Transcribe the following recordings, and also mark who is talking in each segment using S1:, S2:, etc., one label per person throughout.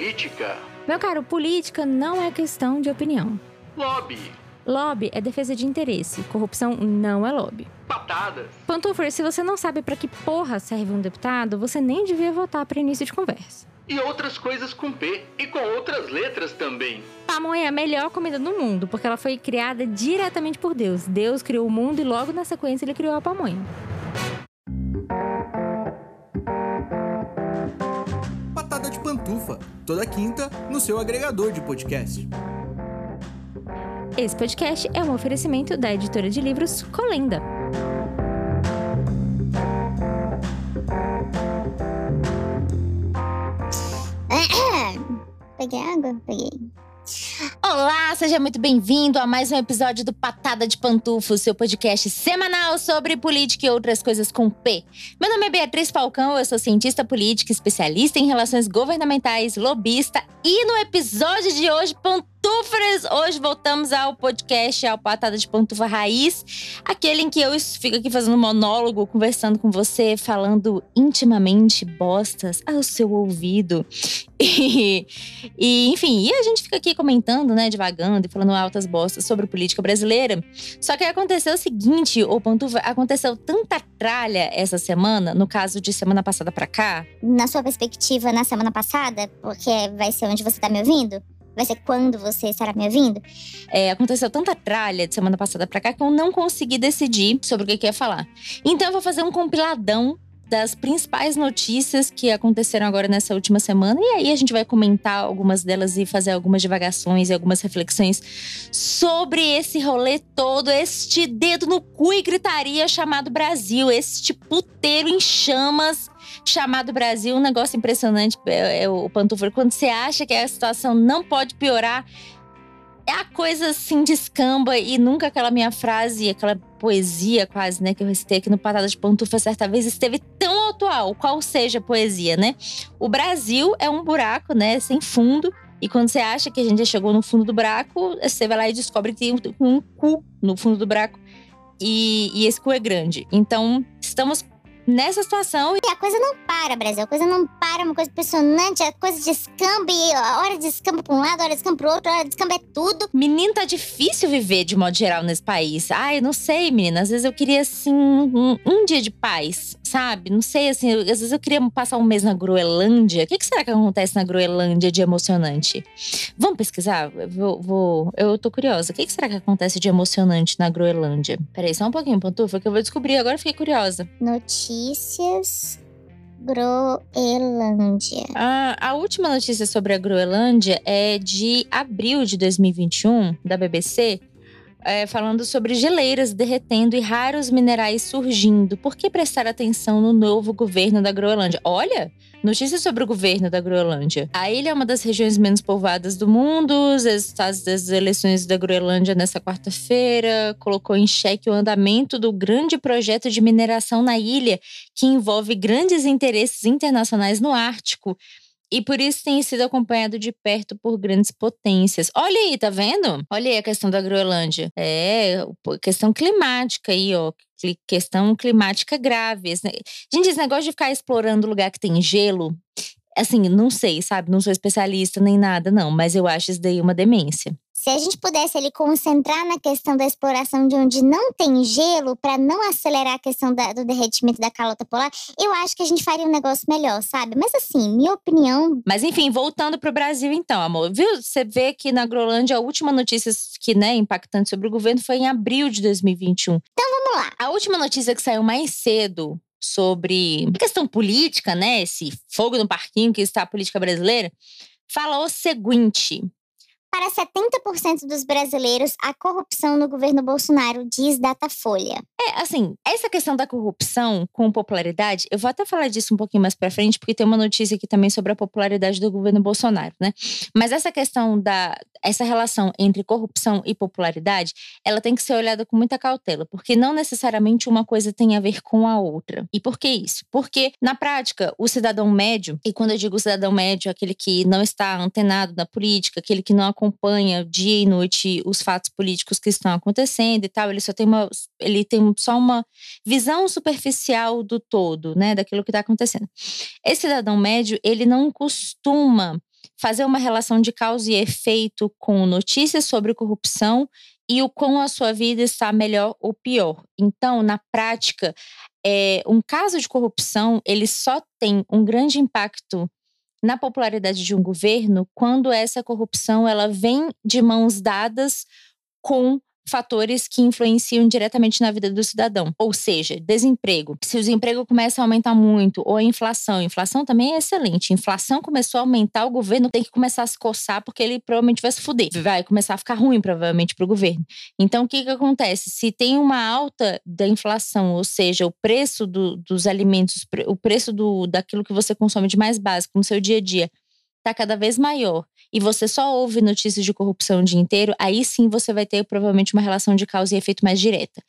S1: Política.
S2: Meu caro, política não é questão de opinião.
S1: Lobby.
S2: Lobby é defesa de interesse. Corrupção não é lobby.
S1: Patadas.
S2: Pantofer, se você não sabe para que porra serve um deputado, você nem devia votar para início de conversa.
S1: E outras coisas com P. E com outras letras também.
S2: Pamonha é a melhor comida do mundo, porque ela foi criada diretamente por Deus. Deus criou o mundo e logo na sequência ele criou a pamonha.
S3: Pantufa, toda quinta no seu agregador de podcast.
S2: Esse podcast é um oferecimento da editora de livros Colenda.
S4: Peguei água? Peguei.
S5: Olá, seja muito bem-vindo a mais um episódio do Patada de Pantufo, seu podcast semanal sobre política e outras coisas com P. Meu nome é Beatriz Falcão, eu sou cientista política, especialista em relações governamentais, lobista e no episódio de hoje, Pantufres! Hoje voltamos ao podcast, ao Patada de Pantufa Raiz, aquele em que eu fico aqui fazendo monólogo, conversando com você, falando intimamente bostas ao seu ouvido. E, e, enfim, e a gente fica aqui comentando, né, divagando e falando altas bostas sobre política brasileira. Só que aconteceu o seguinte, o Pantufa, aconteceu tanta tralha essa semana, no caso de semana passada para cá.
S4: Na sua perspectiva, na semana passada, porque vai ser onde você tá me ouvindo? Vai ser quando você estará me ouvindo?
S5: É, aconteceu tanta tralha de semana passada pra cá que eu não consegui decidir sobre o que, que ia falar. Então eu vou fazer um compiladão das principais notícias que aconteceram agora nessa última semana. E aí a gente vai comentar algumas delas e fazer algumas divagações e algumas reflexões sobre esse rolê todo, este dedo no cu e gritaria chamado Brasil, este puteiro em chamas chamado Brasil. Um negócio impressionante, é, é o Pantufo. Quando você acha que a situação não pode piorar, é a coisa assim descamba e nunca aquela minha frase, aquela poesia quase, né, que eu recitei aqui no Patada de Pantufa certa vez esteve tão atual, qual seja a poesia, né? O Brasil é um buraco, né, sem fundo. E quando você acha que a gente já chegou no fundo do buraco, você vai lá e descobre que tem um, um cu no fundo do buraco. E, e esse cu é grande. Então, estamos nessa situação.
S4: E a coisa não para, Brasil. A coisa não para, é uma coisa impressionante. A coisa descamba e a hora descamba pra um lado, a hora descamba pro outro, a hora descamba é tudo.
S5: Menino, tá difícil viver de modo geral nesse país. Ai, não sei, menina. Às vezes eu queria, assim, um, um dia de paz, sabe? Não sei, assim, às vezes eu queria passar um mês na Groenlândia. O que, que será que acontece na Groenlândia de emocionante? Vamos pesquisar? Eu vou, vou, eu tô curiosa. O que, que será que acontece de emocionante na Groenlândia? Peraí, só um pouquinho, Pantufa, que eu vou descobrir. Agora fiquei curiosa.
S4: Notícias Groenlândia.
S5: A, a última notícia sobre a Groenlândia é de abril de 2021, da BBC. É, falando sobre geleiras derretendo e raros minerais surgindo. Por que prestar atenção no novo governo da Groenlândia? Olha, notícias sobre o governo da Groenlândia. A ilha é uma das regiões menos povoadas do mundo. Os resultados das eleições da Groenlândia nessa quarta-feira colocou em xeque o andamento do grande projeto de mineração na ilha, que envolve grandes interesses internacionais no Ártico e por isso tem sido acompanhado de perto por grandes potências. Olha aí, tá vendo? Olha aí a questão da Groenlândia. É, questão climática aí, ó. Questão climática grave. Gente, esse negócio de ficar explorando lugar que tem gelo, assim, não sei, sabe? Não sou especialista nem nada, não, mas eu acho isso daí uma demência.
S4: Se a gente pudesse ali concentrar na questão da exploração de onde não tem gelo, para não acelerar a questão da, do derretimento da calota polar, eu acho que a gente faria um negócio melhor, sabe? Mas assim, minha opinião.
S5: Mas enfim, voltando pro Brasil então, amor. Viu? Você vê que na Grolândia a última notícia que, né, impactante sobre o governo foi em abril de 2021.
S4: Então vamos lá.
S5: A última notícia que saiu mais cedo sobre questão política, né? Esse fogo no parquinho que está a política brasileira, fala o seguinte:
S4: para 70% dos brasileiros, a corrupção no governo Bolsonaro, diz Datafolha.
S5: É, assim, essa questão da corrupção com popularidade, eu vou até falar disso um pouquinho mais pra frente, porque tem uma notícia aqui também sobre a popularidade do governo Bolsonaro, né? Mas essa questão da. Essa relação entre corrupção e popularidade, ela tem que ser olhada com muita cautela, porque não necessariamente uma coisa tem a ver com a outra. E por que isso? Porque, na prática, o cidadão médio, e quando eu digo cidadão médio, aquele que não está antenado na política, aquele que não acompanha dia e noite os fatos políticos que estão acontecendo e tal, ele só tem uma, ele tem só uma visão superficial do todo, né, daquilo que está acontecendo. Esse cidadão médio, ele não costuma fazer uma relação de causa e efeito com notícias sobre corrupção e o quão a sua vida está melhor ou pior. Então, na prática, é, um caso de corrupção ele só tem um grande impacto na popularidade de um governo quando essa corrupção ela vem de mãos dadas com fatores que influenciam diretamente na vida do cidadão. Ou seja, desemprego. Se o desemprego começa a aumentar muito, ou a inflação. Inflação também é excelente. Inflação começou a aumentar, o governo tem que começar a se coçar, porque ele provavelmente vai se fuder. Vai começar a ficar ruim, provavelmente, para o governo. Então, o que, que acontece? Se tem uma alta da inflação, ou seja, o preço do, dos alimentos, o preço do, daquilo que você consome de mais básico no seu dia a dia está cada vez maior e você só ouve notícias de corrupção o dia inteiro, aí sim você vai ter provavelmente uma relação de causa e efeito mais direta.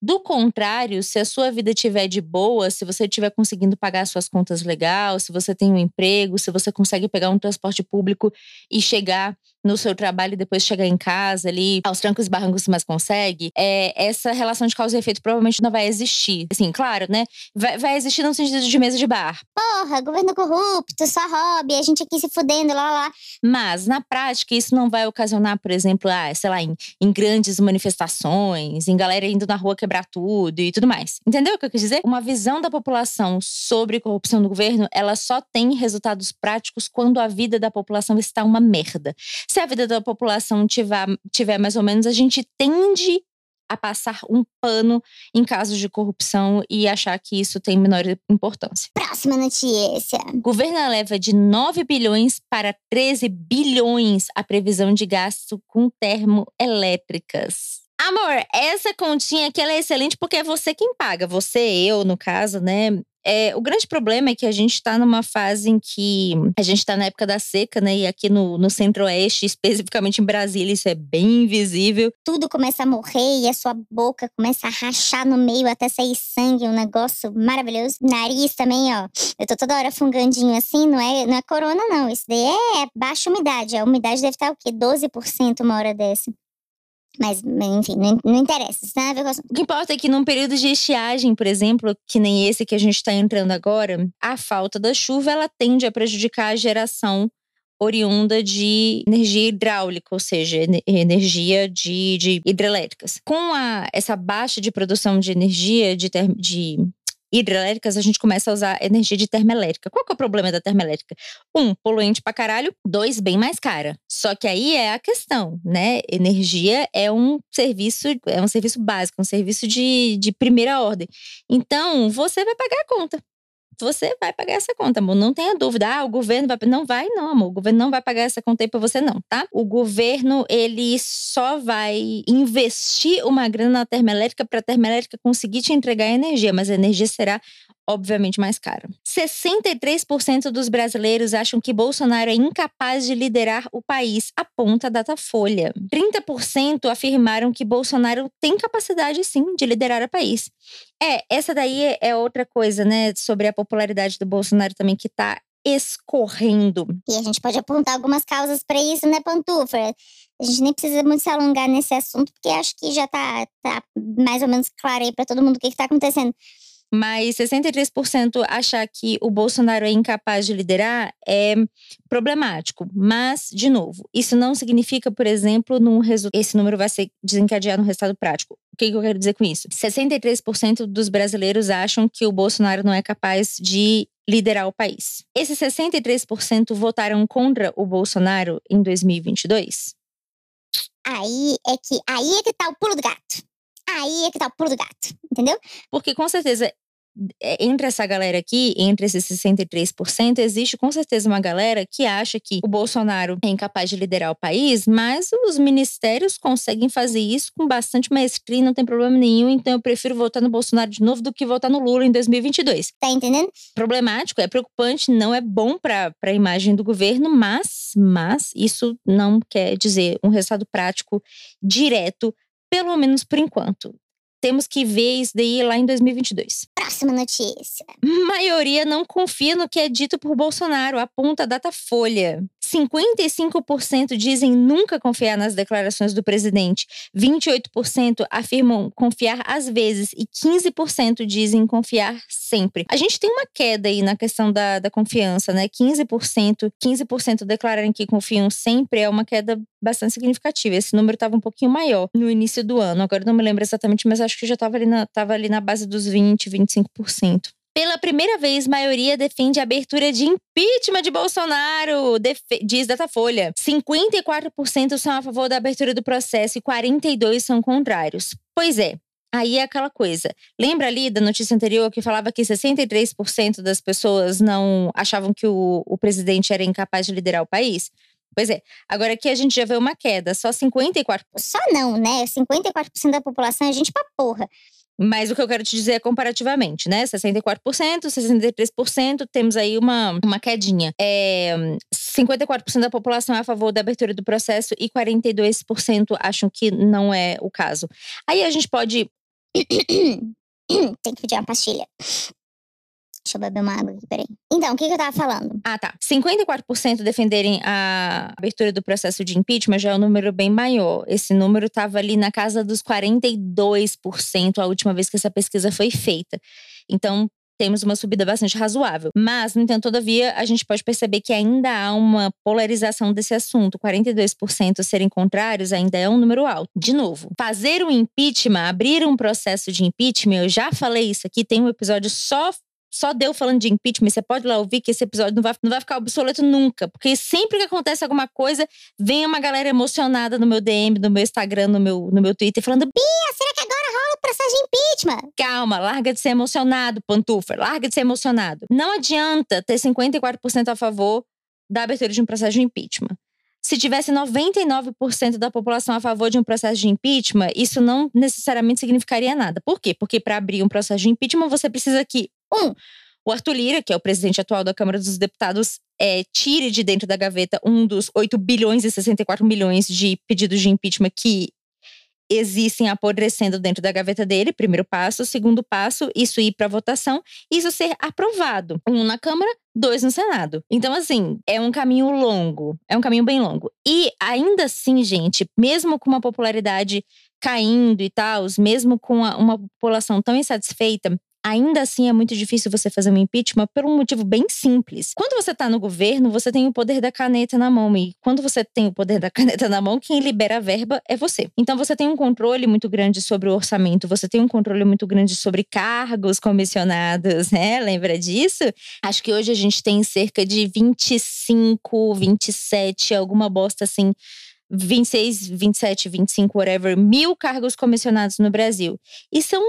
S5: Do contrário, se a sua vida estiver de boa, se você estiver conseguindo pagar suas contas legal, se você tem um emprego, se você consegue pegar um transporte público e chegar no seu trabalho e depois chegar em casa ali, aos trancos e barrancos, mas consegue, é, essa relação de causa e efeito provavelmente não vai existir. Assim, claro, né? Vai, vai existir no sentido de mesa de bar.
S4: Porra, governo corrupto, só hobby, a gente aqui se fudendo, lá, lá.
S5: Mas, na prática, isso não vai ocasionar, por exemplo, ah, sei lá, em, em grandes manifestações, em galera indo na rua quebrar tudo e tudo mais. Entendeu o que eu quis dizer? Uma visão da população sobre corrupção do governo, ela só tem resultados práticos quando a vida da população está uma merda se a vida da população tiver, tiver mais ou menos, a gente tende a passar um pano em casos de corrupção e achar que isso tem menor importância.
S4: Próxima notícia.
S5: Governo eleva de 9 bilhões para 13 bilhões a previsão de gasto com termoelétricas. Amor, essa continha aqui é excelente porque é você quem paga. Você, eu, no caso, né? É, o grande problema é que a gente está numa fase em que a gente está na época da seca, né? E aqui no, no centro-oeste, especificamente em Brasília, isso é bem invisível.
S4: Tudo começa a morrer e a sua boca começa a rachar no meio até sair sangue, um negócio maravilhoso. Nariz também, ó. Eu tô toda hora fungandinho assim, não é, não é corona, não. Isso daí é baixa umidade. A umidade deve estar o quê? 12% uma hora dessa. Mas, enfim, não, não interessa. Isso
S5: O que importa é que num período de estiagem, por exemplo, que nem esse que a gente está entrando agora, a falta da chuva ela tende a prejudicar a geração oriunda de energia hidráulica, ou seja, energia de, de hidrelétricas. Com a, essa baixa de produção de energia de, ter, de hidrelétricas, a gente começa a usar energia de termoelétrica. Qual que é o problema da termoelétrica? Um, poluente pra caralho. Dois, bem mais cara. Só que aí é a questão, né? Energia é um serviço, é um serviço básico, um serviço de, de primeira ordem. Então, você vai pagar a conta você vai pagar essa conta, amor. Não tenha dúvida. Ah, o governo vai. Não vai, não, amor. O governo não vai pagar essa conta aí pra você, não, tá? O governo, ele só vai investir uma grana na termoelétrica pra termoelétrica conseguir te entregar energia, mas a energia será obviamente mais caro. 63% dos brasileiros acham que Bolsonaro é incapaz de liderar o país, aponta a Datafolha. 30% afirmaram que Bolsonaro tem capacidade sim de liderar o país. É, essa daí é outra coisa, né, sobre a popularidade do Bolsonaro também que tá escorrendo.
S4: E a gente pode apontar algumas causas para isso, né, Pantufa? A gente nem precisa muito se alongar nesse assunto, porque acho que já tá, tá mais ou menos claro aí para todo mundo o que, que tá acontecendo
S5: mas 63% achar que o Bolsonaro é incapaz de liderar é problemático. Mas, de novo, isso não significa, por exemplo, num esse número vai ser desencadeado no resultado prático. O que, que eu quero dizer com isso? 63% dos brasileiros acham que o Bolsonaro não é capaz de liderar o país. Esses 63% votaram contra o Bolsonaro em 2022?
S4: Aí é que aí é que tá o pulo do gato. Aí é que tá o pulo do gato, entendeu?
S5: Porque com certeza entre essa galera aqui, entre esses 63%, existe com certeza uma galera que acha que o Bolsonaro é incapaz de liderar o país, mas os ministérios conseguem fazer isso com bastante maestria, não tem problema nenhum, então eu prefiro votar no Bolsonaro de novo do que votar no Lula em 2022.
S4: Tá entendendo?
S5: Problemático, é preocupante, não é bom para a imagem do governo, mas, mas isso não quer dizer um resultado prático direto pelo menos por enquanto temos que ver isso daí lá em 2022.
S4: Próxima notícia.
S5: Maioria não confia no que é dito por Bolsonaro, aponta a Datafolha. 55% dizem nunca confiar nas declarações do presidente, 28% afirmam confiar às vezes e 15% dizem confiar sempre. A gente tem uma queda aí na questão da, da confiança, né? 15%, 15% declararem que confiam sempre é uma queda bastante significativa. Esse número estava um pouquinho maior no início do ano. Agora não me lembro exatamente, mas acho que já estava ali, na, ali na base dos 20, 25%. Pela primeira vez, maioria defende a abertura de impeachment de Bolsonaro, diz Datafolha. 54% são a favor da abertura do processo e 42% são contrários. Pois é, Aí é aquela coisa. Lembra ali da notícia anterior que falava que 63% das pessoas não achavam que o, o presidente era incapaz de liderar o país? Pois é. Agora aqui a gente já vê uma queda, só 54%.
S4: Só não, né? 54% da população é gente pra porra.
S5: Mas o que eu quero te dizer é comparativamente, né? 64%, 63%, temos aí uma, uma quedinha. É, 54% da população é a favor da abertura do processo e 42% acham que não é o caso. Aí a gente pode.
S4: Tem que pedir uma pastilha. Deixa eu beber uma água aqui, peraí. Então, o que, que eu tava falando?
S5: Ah, tá. 54% defenderem a abertura do processo de impeachment já é um número bem maior. Esse número estava ali na casa dos 42% a última vez que essa pesquisa foi feita. Então, temos uma subida bastante razoável. Mas, no entanto, todavia, a gente pode perceber que ainda há uma polarização desse assunto. 42% serem contrários ainda é um número alto. De novo, fazer um impeachment, abrir um processo de impeachment, eu já falei isso aqui, tem um episódio só só deu falando de impeachment, você pode lá ouvir que esse episódio não vai, não vai ficar obsoleto nunca. Porque sempre que acontece alguma coisa, vem uma galera emocionada no meu DM, no meu Instagram, no meu, no meu Twitter, falando:
S4: Bia, será que agora rola o processo de impeachment?
S5: Calma, larga de ser emocionado, pantufa, larga de ser emocionado. Não adianta ter 54% a favor da abertura de um processo de impeachment. Se tivesse 99% da população a favor de um processo de impeachment, isso não necessariamente significaria nada. Por quê? Porque para abrir um processo de impeachment, você precisa que um, o Arthur Lira, que é o presidente atual da Câmara dos Deputados, é, tire de dentro da gaveta um dos 8 bilhões e 64 milhões de pedidos de impeachment que existem apodrecendo dentro da gaveta dele, primeiro passo. Segundo passo, isso ir para votação, isso ser aprovado. Um na Câmara, dois no Senado. Então, assim, é um caminho longo, é um caminho bem longo. E ainda assim, gente, mesmo com uma popularidade caindo e tal, mesmo com uma população tão insatisfeita, ainda assim é muito difícil você fazer um impeachment por um motivo bem simples. Quando você está no governo, você tem o poder da caneta na mão. E quando você tem o poder da caneta na mão, quem libera a verba é você. Então você tem um controle muito grande sobre o orçamento, você tem um controle muito grande sobre cargos comissionados, né? Lembra disso? Acho que hoje a gente tem cerca de 25, 27, alguma bosta assim. 26, 27, 25, whatever, mil cargos comissionados no Brasil. E são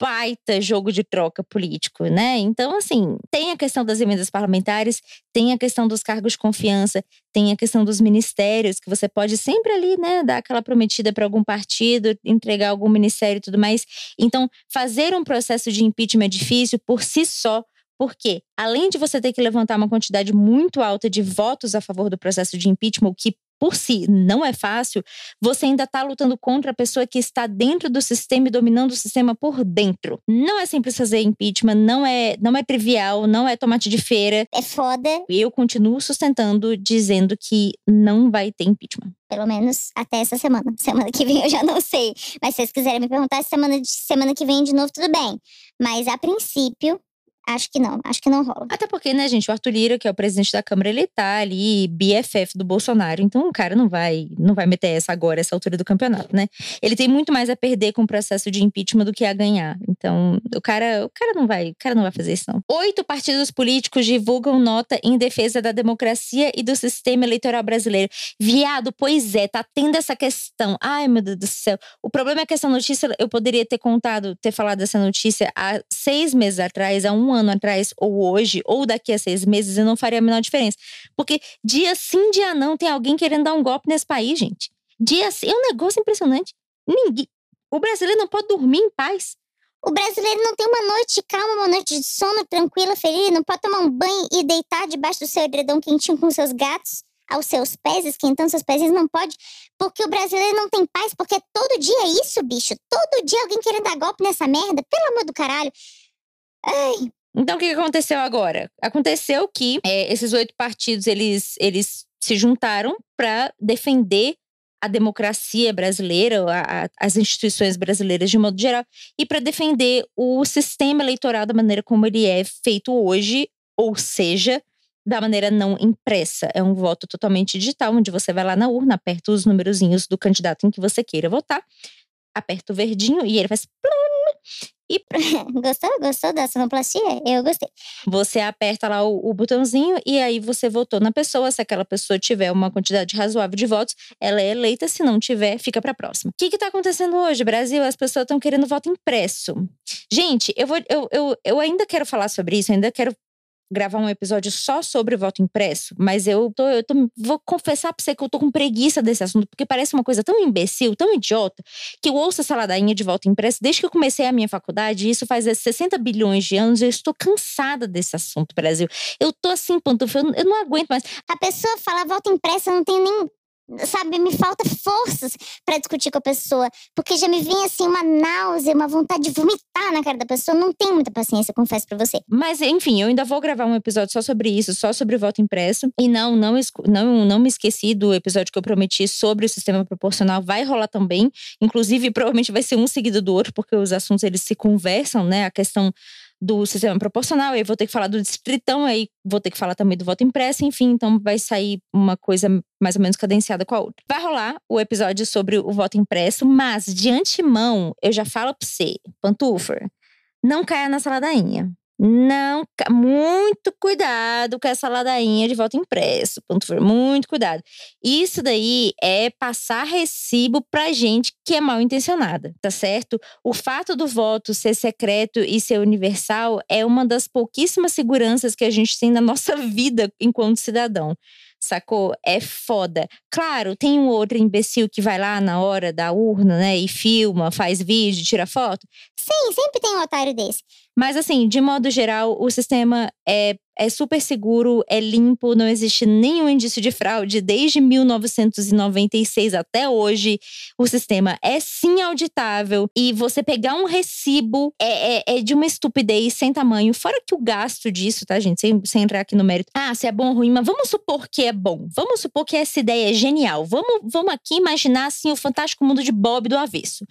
S5: baita jogo de troca político, né? Então, assim, tem a questão das emendas parlamentares, tem a questão dos cargos de confiança, tem a questão dos ministérios, que você pode sempre ali, né, dar aquela prometida para algum partido, entregar algum ministério e tudo mais. Então, fazer um processo de impeachment é difícil por si só, porque, além de você ter que levantar uma quantidade muito alta de votos a favor do processo de impeachment, o que por si não é fácil, você ainda está lutando contra a pessoa que está dentro do sistema e dominando o sistema por dentro. Não é simples fazer impeachment, não é, não é trivial, não é tomate de feira.
S4: É foda.
S5: Eu continuo sustentando, dizendo que não vai ter impeachment.
S4: Pelo menos até essa semana. Semana que vem eu já não sei. Mas se vocês quiserem me perguntar semana, semana que vem de novo, tudo bem. Mas a princípio, Acho que não, acho que não rola.
S5: Até porque, né, gente, o Arthur Lira, que é o presidente da Câmara, ele tá ali, BFF do Bolsonaro. Então o cara não vai, não vai meter essa agora, essa altura do campeonato, né? Ele tem muito mais a perder com o processo de impeachment do que a ganhar. Então, o cara, o cara não vai, o cara não vai fazer isso, não. Oito partidos políticos divulgam nota em defesa da democracia e do sistema eleitoral brasileiro. Viado, pois é, tá tendo essa questão. Ai, meu Deus do céu. O problema é que essa notícia, eu poderia ter contado, ter falado dessa notícia há seis meses atrás, há um ano atrás, ou hoje, ou daqui a seis meses, eu não faria a menor diferença. Porque dia sim, dia não, tem alguém querendo dar um golpe nesse país, gente. Dia sim, é um negócio impressionante. Ninguém. O brasileiro não pode dormir em paz.
S4: O brasileiro não tem uma noite calma, uma noite de sono tranquila, feliz, não pode tomar um banho e deitar debaixo do seu edredom quentinho com seus gatos aos seus pés, esquentando seus pés, não pode, porque o brasileiro não tem paz, porque todo dia é isso, bicho. Todo dia alguém querendo dar golpe nessa merda, pelo amor do caralho. Ai,
S5: então, o que aconteceu agora? Aconteceu que é, esses oito partidos, eles, eles se juntaram para defender a democracia brasileira, a, a, as instituições brasileiras de modo geral, e para defender o sistema eleitoral da maneira como ele é feito hoje, ou seja, da maneira não impressa. É um voto totalmente digital, onde você vai lá na urna, aperta os numerozinhos do candidato em que você queira votar, aperta o verdinho e ele faz e
S4: gostou? Gostou da sonoplastia? Eu gostei.
S5: Você aperta lá o, o, botãozinho e aí você votou na pessoa. Se aquela pessoa tiver uma quantidade razoável de votos, ela é eleita. Se não tiver, fica para próxima. O que está acontecendo hoje, Brasil? As pessoas estão querendo voto impresso. Gente, eu, vou, eu, eu, eu ainda quero falar sobre isso, ainda quero gravar um episódio só sobre voto impresso, mas eu tô, eu tô, vou confessar pra você que eu tô com preguiça desse assunto, porque parece uma coisa tão imbecil, tão idiota, que eu ouço essa ladainha de voto impresso desde que eu comecei a minha faculdade, e isso faz 60 bilhões de anos, eu estou cansada desse assunto, Brasil. Eu tô assim, pantufa, eu, eu não aguento mais.
S4: A pessoa fala voto impresso, eu não tenho nem sabe, me falta forças para discutir com a pessoa, porque já me vem assim uma náusea, uma vontade de vomitar na cara da pessoa. Não tenho muita paciência, confesso para você.
S5: Mas enfim, eu ainda vou gravar um episódio só sobre isso, só sobre o voto impresso. E não, não, não, não me esqueci do episódio que eu prometi sobre o sistema proporcional. Vai rolar também, inclusive provavelmente vai ser um seguido do outro, porque os assuntos eles se conversam, né? A questão do sistema proporcional, aí vou ter que falar do distritão, aí vou ter que falar também do voto impresso, enfim, então vai sair uma coisa mais ou menos cadenciada com a outra. Vai rolar o episódio sobre o voto impresso, mas de antemão eu já falo pra você, Pantufer, não caia na saladainha. Não, muito cuidado com essa ladainha de voto impresso, ponto for, muito cuidado. Isso daí é passar recibo pra gente que é mal intencionada, tá certo? O fato do voto ser secreto e ser universal é uma das pouquíssimas seguranças que a gente tem na nossa vida enquanto cidadão sacou? É foda. Claro, tem um outro imbecil que vai lá na hora da urna, né, e filma, faz vídeo, tira foto.
S4: Sim, sempre tem um otário desse.
S5: Mas, assim, de modo geral, o sistema é, é super seguro, é limpo, não existe nenhum indício de fraude. Desde 1996 até hoje, o sistema é sim auditável. E você pegar um recibo é, é, é de uma estupidez sem tamanho. Fora que o gasto disso, tá, gente? Sem, sem entrar aqui no mérito. Ah, se é bom ou ruim, mas vamos supor que é bom. Vamos supor que essa ideia é genial. Vamos, vamos aqui imaginar, assim, o fantástico mundo de Bob do avesso.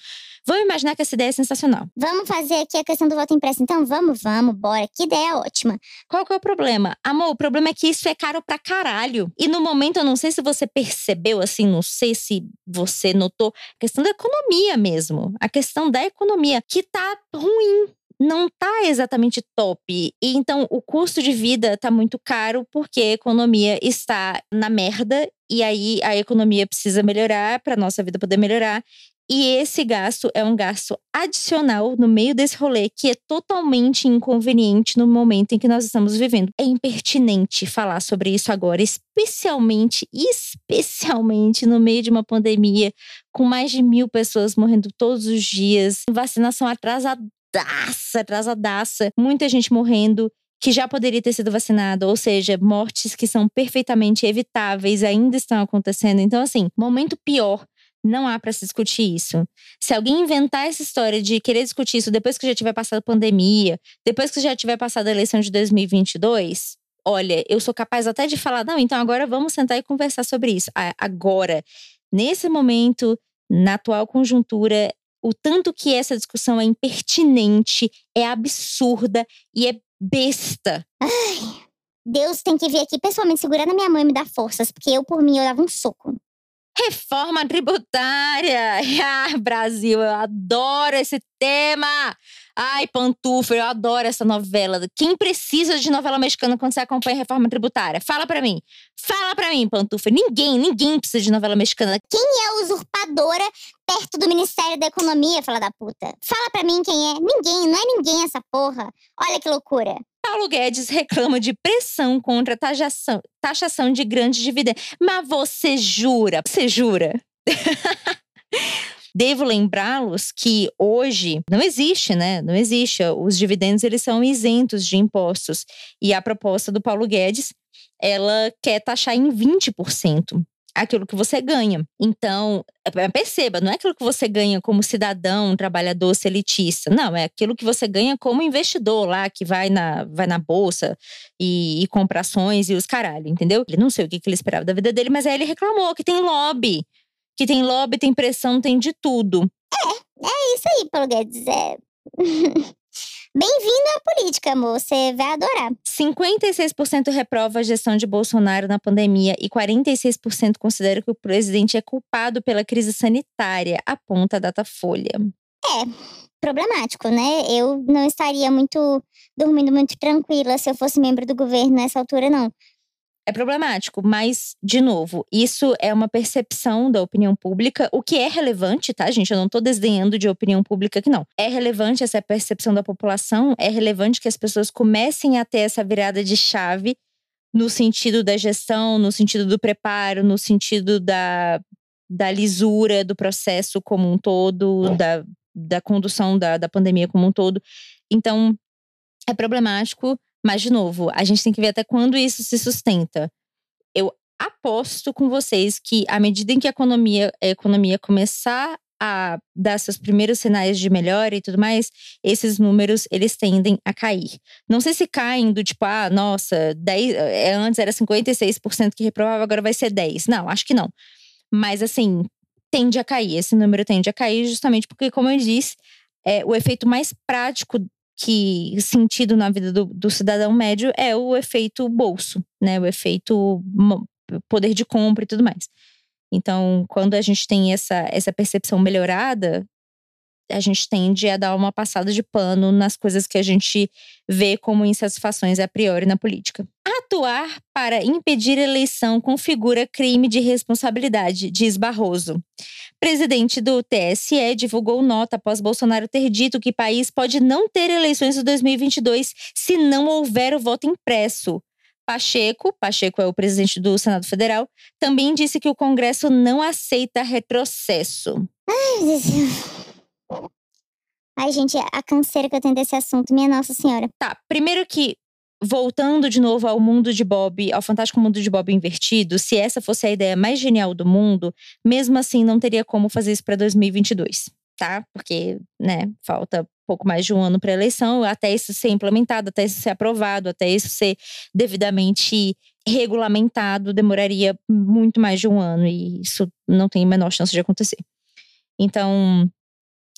S5: Vamos imaginar que essa ideia é sensacional.
S4: Vamos fazer aqui a questão do voto impresso. Então, vamos, vamos, bora. Que ideia ótima.
S5: Qual que é o problema? Amor, o problema é que isso é caro pra caralho. E no momento, eu não sei se você percebeu, assim, não sei se você notou, a questão da economia mesmo. A questão da economia, que tá ruim não tá exatamente top. E então o custo de vida tá muito caro porque a economia está na merda e aí a economia precisa melhorar para nossa vida poder melhorar. E esse gasto é um gasto adicional no meio desse rolê que é totalmente inconveniente no momento em que nós estamos vivendo. É impertinente falar sobre isso agora, especialmente, especialmente no meio de uma pandemia com mais de mil pessoas morrendo todos os dias, vacinação atrasadaça, atrasadaça, muita gente morrendo que já poderia ter sido vacinada, ou seja, mortes que são perfeitamente evitáveis ainda estão acontecendo. Então, assim, momento pior não há para se discutir isso. Se alguém inventar essa história de querer discutir isso depois que já tiver passado a pandemia, depois que já tiver passado a eleição de 2022, olha, eu sou capaz até de falar, não, então agora vamos sentar e conversar sobre isso. Agora, nesse momento, na atual conjuntura, o tanto que essa discussão é impertinente, é absurda e é besta.
S4: Ai, Deus tem que vir aqui pessoalmente segurar na minha mão e me dar forças, porque eu, por mim, eu dava um soco.
S5: Reforma tributária. Ah, Brasil, eu adoro esse tema. Ai, pantufa, eu adoro essa novela. Quem precisa de novela mexicana quando você acompanha reforma tributária? Fala para mim. Fala para mim, pantufa. Ninguém, ninguém precisa de novela mexicana.
S4: Quem é usurpadora perto do Ministério da Economia, fala da puta? Fala para mim quem é. Ninguém, não é ninguém essa porra. Olha que loucura.
S5: Paulo Guedes reclama de pressão contra taxação, taxação de grandes dividendos. Mas você jura? Você jura? Devo lembrá-los que hoje não existe, né? Não existe. Os dividendos eles são isentos de impostos. E a proposta do Paulo Guedes, ela quer taxar em 20%. Aquilo que você ganha. Então, é, perceba, não é aquilo que você ganha como cidadão, trabalhador, elitista. Não, é aquilo que você ganha como investidor lá, que vai na, vai na bolsa e, e compra ações e os caralho, entendeu? Ele não sei o que, que ele esperava da vida dele, mas aí ele reclamou que tem lobby. Que tem lobby, tem pressão, tem de tudo.
S4: É, é isso aí, Paulo Guedes. É. Bem-vindo à política, amor. Você vai adorar.
S5: 56% reprova a gestão de Bolsonaro na pandemia e 46% considera que o presidente é culpado pela crise sanitária, aponta a Datafolha.
S4: É, problemático, né? Eu não estaria muito dormindo muito tranquila se eu fosse membro do governo nessa altura, não
S5: é problemático, mas, de novo, isso é uma percepção da opinião pública, o que é relevante, tá, gente? Eu não tô desdenhando de opinião pública aqui, não. É relevante essa percepção da população, é relevante que as pessoas comecem a ter essa virada de chave no sentido da gestão, no sentido do preparo, no sentido da, da lisura do processo como um todo, da, da condução da, da pandemia como um todo. Então, é problemático mas, de novo, a gente tem que ver até quando isso se sustenta. Eu aposto com vocês que, à medida em que a economia, a economia começar a dar seus primeiros sinais de melhora e tudo mais, esses números eles tendem a cair. Não sei se caem do tipo, ah, nossa, 10, é, antes era 56% que reprovava, agora vai ser 10. Não, acho que não. Mas assim, tende a cair. Esse número tende a cair justamente porque, como eu disse, é, o efeito mais prático que sentido na vida do, do, cidadão médio é o efeito bolso, né? O efeito poder de compra e tudo mais. Então, quando a gente tem essa, essa percepção melhorada, a gente tende a dar uma passada de pano nas coisas que a gente vê como insatisfações a priori na política. Atuar para impedir eleição configura crime de responsabilidade, diz Barroso. Presidente do TSE divulgou nota após Bolsonaro ter dito que país pode não ter eleições em 2022 se não houver o voto impresso. Pacheco, Pacheco é o presidente do Senado Federal, também disse que o Congresso não aceita retrocesso.
S4: Ai, gente, a canseira que eu tenho desse assunto, minha Nossa Senhora.
S5: Tá, primeiro que voltando de novo ao mundo de Bob, ao fantástico mundo de Bob invertido, se essa fosse a ideia mais genial do mundo, mesmo assim não teria como fazer isso para 2022, tá? Porque, né, falta pouco mais de um ano para eleição, até isso ser implementado, até isso ser aprovado, até isso ser devidamente regulamentado, demoraria muito mais de um ano e isso não tem a menor chance de acontecer. Então,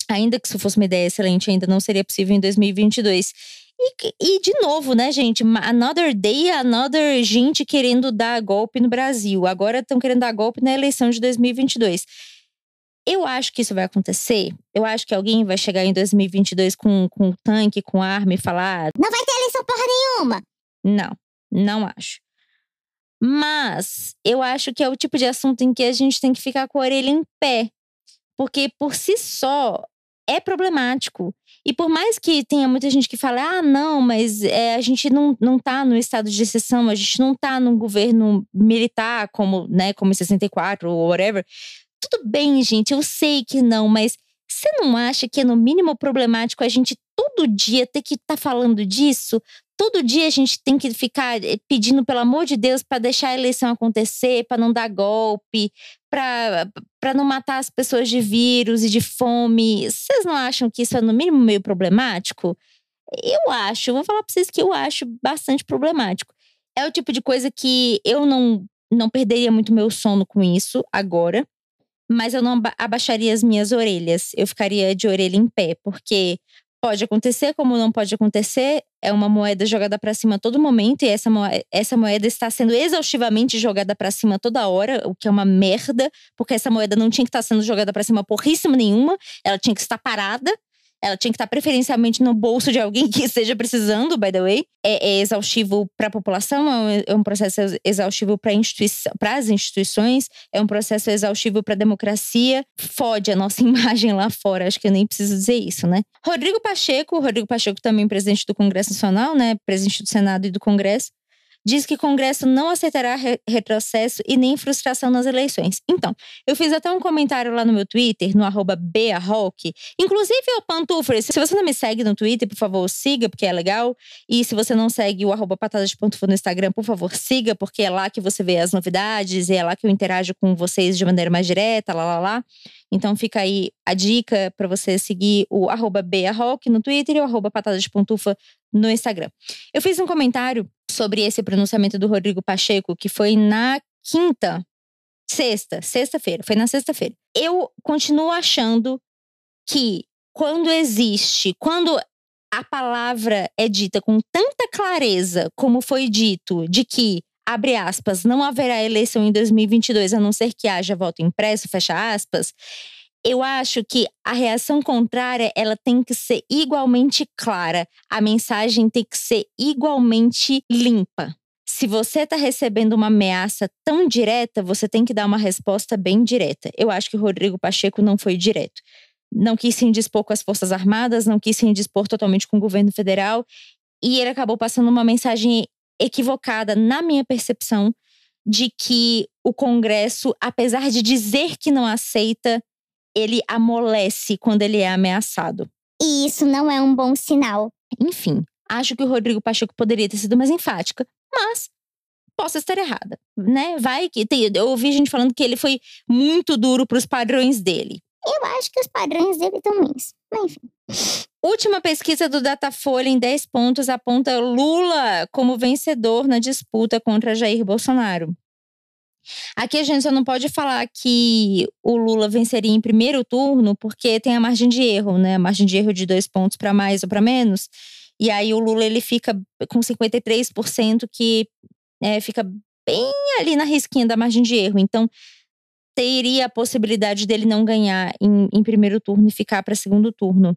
S5: ainda que isso fosse uma ideia excelente, ainda não seria possível em 2022. E, e, de novo, né, gente? Another day, another gente querendo dar golpe no Brasil. Agora estão querendo dar golpe na eleição de 2022. Eu acho que isso vai acontecer. Eu acho que alguém vai chegar em 2022 com, com tanque, com arma e falar.
S4: Não vai ter eleição porra nenhuma!
S5: Não, não acho. Mas eu acho que é o tipo de assunto em que a gente tem que ficar com a orelha em pé. Porque por si só é problemático. E por mais que tenha muita gente que fale, ah, não, mas é, a gente não, não tá no estado de exceção, a gente não tá num governo militar como, né, como em 64 ou whatever. Tudo bem, gente, eu sei que não, mas você não acha que é no mínimo problemático a gente todo dia ter que estar tá falando disso? Todo dia a gente tem que ficar eh, pedindo, pelo amor de Deus, para deixar a eleição acontecer, para não dar golpe, para não matar as pessoas de vírus e de fome. Vocês não acham que isso é, no mínimo, meio problemático? Eu acho, vou falar para vocês que eu acho bastante problemático. É o tipo de coisa que eu não, não perderia muito meu sono com isso agora, mas eu não abaixaria as minhas orelhas. Eu ficaria de orelha em pé, porque pode acontecer, como não pode acontecer. É uma moeda jogada para cima a todo momento e essa moeda, essa moeda está sendo exaustivamente jogada para cima toda hora, o que é uma merda, porque essa moeda não tinha que estar sendo jogada para cima porríssima nenhuma, ela tinha que estar parada ela tinha que estar preferencialmente no bolso de alguém que esteja precisando, by the way. É, é exaustivo para a população, é um, é processo exaustivo para instituição, as instituições, é um processo exaustivo para a democracia. Fode a nossa imagem lá fora, acho que eu nem preciso dizer isso, né? Rodrigo Pacheco, Rodrigo Pacheco também presidente do Congresso Nacional, né? Presidente do Senado e do Congresso diz que Congresso não aceitará re retrocesso e nem frustração nas eleições. Então, eu fiz até um comentário lá no meu Twitter, no arroba beahawk. Inclusive, o Pantufra, se você não me segue no Twitter, por favor, siga, porque é legal. E se você não segue o arroba patadas de Pantufra no Instagram, por favor, siga, porque é lá que você vê as novidades, e é lá que eu interajo com vocês de maneira mais direta, lá, lá, lá. Então fica aí a dica para você seguir o arroba beahawk no Twitter e o arroba patadas de Pantufa no Instagram. Eu fiz um comentário sobre esse pronunciamento do Rodrigo Pacheco, que foi na quinta, sexta, sexta-feira, foi na sexta-feira. Eu continuo achando que quando existe, quando a palavra é dita com tanta clareza, como foi dito, de que, abre aspas, não haverá eleição em 2022 a não ser que haja voto impresso, fecha aspas, eu acho que a reação contrária ela tem que ser igualmente clara, a mensagem tem que ser igualmente limpa. Se você está recebendo uma ameaça tão direta, você tem que dar uma resposta bem direta. Eu acho que o Rodrigo Pacheco não foi direto. Não quis se indispor com as Forças Armadas, não quis se indispor totalmente com o governo federal, e ele acabou passando uma mensagem equivocada, na minha percepção, de que o Congresso, apesar de dizer que não aceita, ele amolece quando ele é ameaçado.
S4: E isso não é um bom sinal.
S5: Enfim, acho que o Rodrigo Pacheco poderia ter sido mais enfática, mas posso estar errada, né? Vai que tem, eu ouvi gente falando que ele foi muito duro para os padrões dele.
S4: Eu acho que os padrões dele estão ruins. Mas enfim.
S5: Última pesquisa do Datafolha em 10 pontos aponta Lula como vencedor na disputa contra Jair Bolsonaro. Aqui a gente só não pode falar que o Lula venceria em primeiro turno, porque tem a margem de erro, né? A margem de erro de dois pontos para mais ou para menos. E aí o Lula ele fica com 53%, que é, fica bem ali na risquinha da margem de erro. Então, teria a possibilidade dele não ganhar em, em primeiro turno e ficar para segundo turno.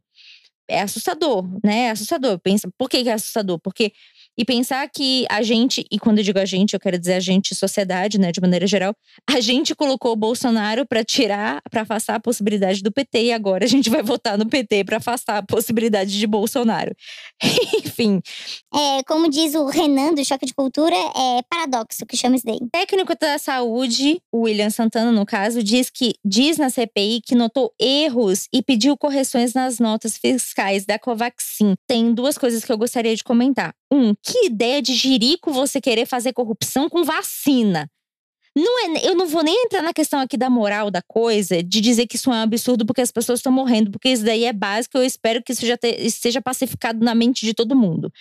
S5: É assustador, né? É assustador. Pensa, por que, que é assustador? Porque e pensar que a gente, e quando eu digo a gente, eu quero dizer a gente, sociedade, né, de maneira geral, a gente colocou o Bolsonaro para tirar, para afastar a possibilidade do PT e agora a gente vai votar no PT para afastar a possibilidade de Bolsonaro. Enfim.
S4: É, como diz o Renan do Choque de Cultura, é paradoxo que chama isso daí.
S5: O técnico da saúde, o William Santana, no caso, diz que diz na CPI que notou erros e pediu correções nas notas fiscais da Covaxin. Tem duas coisas que eu gostaria de comentar. Um, que ideia de jirico você querer fazer corrupção com vacina? Não é, eu não vou nem entrar na questão aqui da moral da coisa, de dizer que isso é um absurdo porque as pessoas estão morrendo, porque isso daí é básico, eu espero que isso já te, esteja pacificado na mente de todo mundo.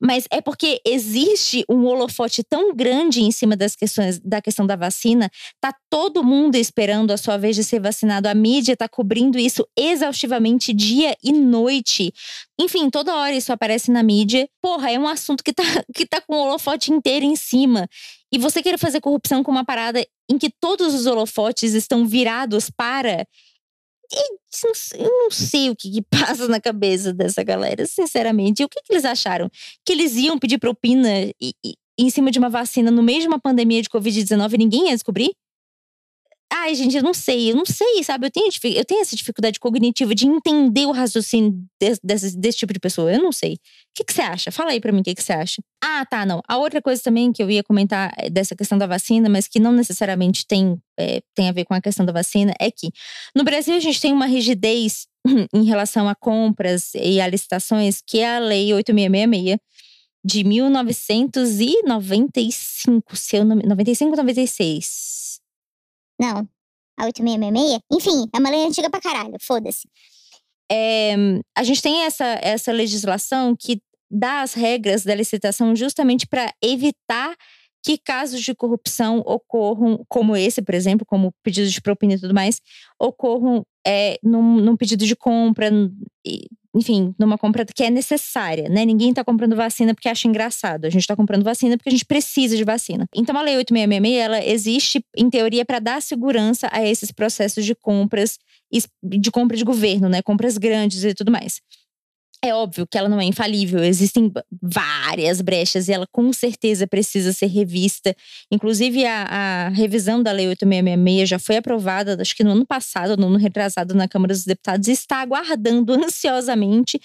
S5: Mas é porque existe um holofote tão grande em cima das questões da questão da vacina, tá todo mundo esperando a sua vez de ser vacinado. A mídia tá cobrindo isso exaustivamente dia e noite. Enfim, toda hora isso aparece na mídia. Porra, é um assunto que tá, que tá com o holofote inteiro em cima. E você querer fazer corrupção com uma parada em que todos os holofotes estão virados para eu não sei o que, que, passa na cabeça dessa galera, sinceramente. E o que, que eles acharam? Que eles iam pedir propina e, e, em cima de uma vacina no meio de uma pandemia de Covid-19 e ninguém ia descobrir? Ai, gente, eu não sei, eu não sei, sabe? Eu tenho, eu tenho essa dificuldade cognitiva de entender o raciocínio desse, desse, desse tipo de pessoa. Eu não sei. O que, você acha? Fala aí pra mim o que, que você acha. Ah, tá, não. A outra coisa também que eu ia comentar é dessa questão da vacina, mas que não necessariamente tem, é, tem a ver com a questão da vacina, é que no Brasil a gente tem uma rigidez em relação a compras e a licitações, que é a Lei 8666 de 1995, se eu não, 95 96
S4: não. A 8666? Enfim, é uma lei antiga pra caralho, foda-se.
S5: É, a gente tem essa, essa legislação que dá as regras da licitação justamente para evitar que casos de corrupção ocorram, como esse, por exemplo, como pedido de propina e tudo mais, ocorram é, num, num pedido de compra, enfim, numa compra que é necessária, né? Ninguém está comprando vacina porque acha engraçado. A gente está comprando vacina porque a gente precisa de vacina. Então, a Lei 8666, ela existe, em teoria, para dar segurança a esses processos de compras, de compra de governo, né? Compras grandes e tudo mais. É óbvio que ela não é infalível, existem várias brechas e ela com certeza precisa ser revista. Inclusive, a, a, revisão da Lei 8666 já foi aprovada, acho que no ano passado, no ano retrasado, na Câmara dos Deputados, e está aguardando ansiosamente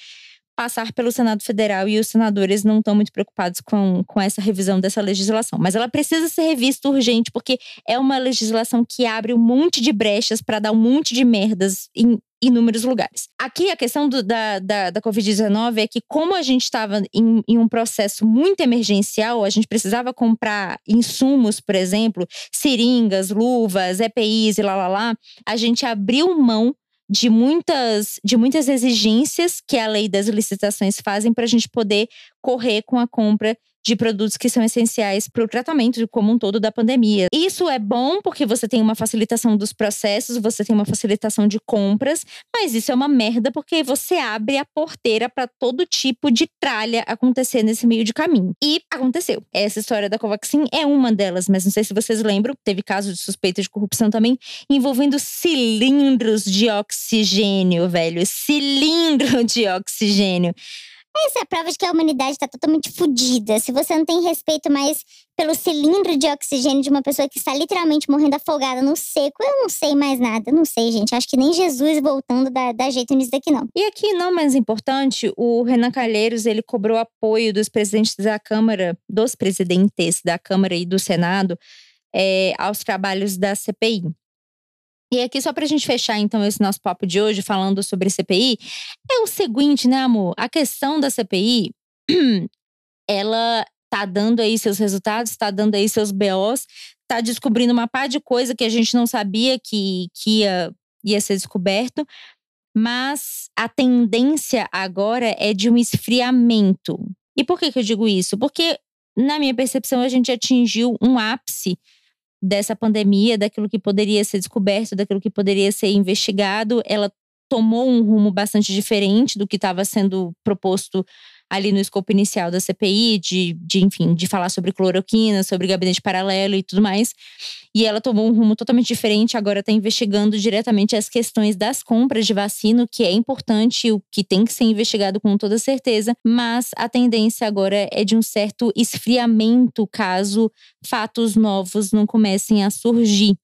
S5: passar pelo Senado Federal e os senadores não estão muito preocupados com, com essa revisão dessa legislação. Mas ela precisa ser revista urgente, porque é uma legislação que abre um monte de brechas para dar um monte de merdas em inúmeros lugares. Aqui a questão do, da, da, da Covid-19 é que, como a gente estava em, em, um processo muito emergencial, a gente precisava comprar insumos, por exemplo, seringas, luvas, EPIs e lá lá lá, a gente abriu mão de muitas, de muitas exigências que a lei das licitações fazem para a gente poder correr com a compra de produtos que são essenciais para o tratamento como um todo da pandemia. Isso é bom porque você tem uma facilitação dos processos, você tem uma facilitação de compras, mas isso é uma merda porque você abre a porteira para todo tipo de tralha acontecer nesse meio de caminho. E aconteceu. Essa história da Covaxin é uma delas, mas não sei se vocês lembram, teve caso de suspeita de corrupção também envolvendo cilindros de oxigênio, velho, cilindro de oxigênio.
S4: Essa é a prova de que a humanidade está totalmente fodida. Se você não tem respeito mais pelo cilindro de oxigênio de uma pessoa que está literalmente morrendo afogada no seco, eu não sei mais nada. Não sei, gente. Acho que nem Jesus voltando dá, dá jeito nisso daqui, não.
S5: E aqui, não mais importante, o Renan Calheiros, ele cobrou apoio dos presidentes da Câmara, dos presidentes da Câmara e do Senado, é, aos trabalhos da CPI. E aqui, só para a gente fechar, então, esse nosso papo de hoje, falando sobre CPI, é o seguinte, né, amor? A questão da CPI, ela tá dando aí seus resultados, tá dando aí seus BOs, tá descobrindo uma par de coisa que a gente não sabia que, que ia, ia ser descoberto, mas a tendência agora é de um esfriamento. E por que, que eu digo isso? Porque, na minha percepção, a gente atingiu um ápice dessa pandemia, daquilo que poderia ser descoberto, daquilo que poderia ser investigado, ela tomou um rumo bastante diferente do que estava sendo proposto ali no escopo inicial da CPI, de, de, enfim, de falar sobre cloroquina, sobre gabinete paralelo e tudo mais. E ela tomou um rumo totalmente diferente, agora está investigando diretamente as questões das compras de vacina, o que é importante, o que tem que ser investigado com toda certeza, mas a tendência agora é de um certo esfriamento caso fatos novos não comecem a surgir.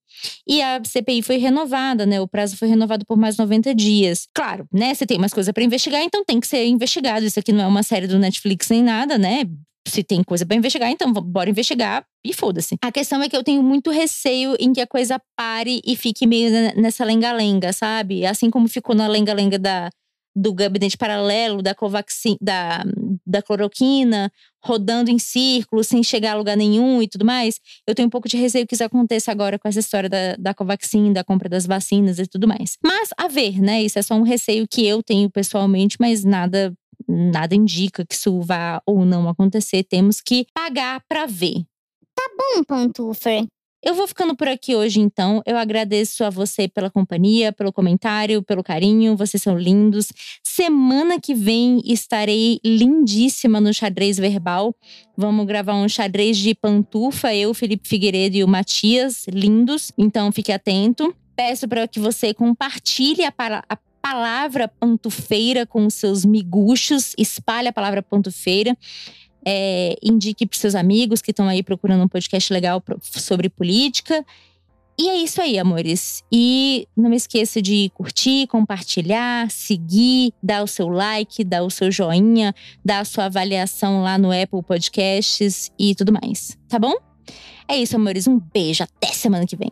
S5: E a CPI foi renovada, né? O prazo foi renovado por mais 90 dias. Claro, né? Você tem mais coisa para investigar, então tem que ser investigado. Isso aqui não é uma série do Netflix nem nada, né? se tem coisa para investigar, então bora investigar e foda-se. A questão é que eu tenho muito receio em que a coisa pare e fique meio nessa lenga-lenga, sabe? Assim como ficou na lenga-lenga da do gabinete paralelo, da Covaxin, da, da cloroquina, rodando em círculo, sem chegar a lugar nenhum e tudo mais. Eu tenho um pouco de receio que isso aconteça agora com essa história da, da Covaxin, da compra das vacinas e tudo mais. Mas, a ver, né? Isso é só um receio que eu tenho pessoalmente, mas nada nada indica que isso vá ou não acontecer. Temos que pagar para ver.
S4: Tá bom, Pantufer.
S5: Eu vou ficando por aqui hoje, então. Eu agradeço a você pela companhia, pelo comentário, pelo carinho. Vocês são lindos. Semana que vem estarei lindíssima no xadrez verbal. Vamos gravar um xadrez de pantufa, eu, Felipe Figueiredo e o Matias, lindos. Então fique atento. Peço para que você compartilhe a, palavra pantufeira com os seus miguxos, espalhe a palavra pantufeira é, indique para seus amigos que estão aí procurando um podcast legal sobre política. E é isso aí, amores. E não esqueça de curtir, compartilhar, seguir, dar o seu like, dar o seu joinha, dar a sua avaliação lá no Apple Podcasts e tudo mais. Tá bom? É isso, amores. Um beijo. Até semana que vem.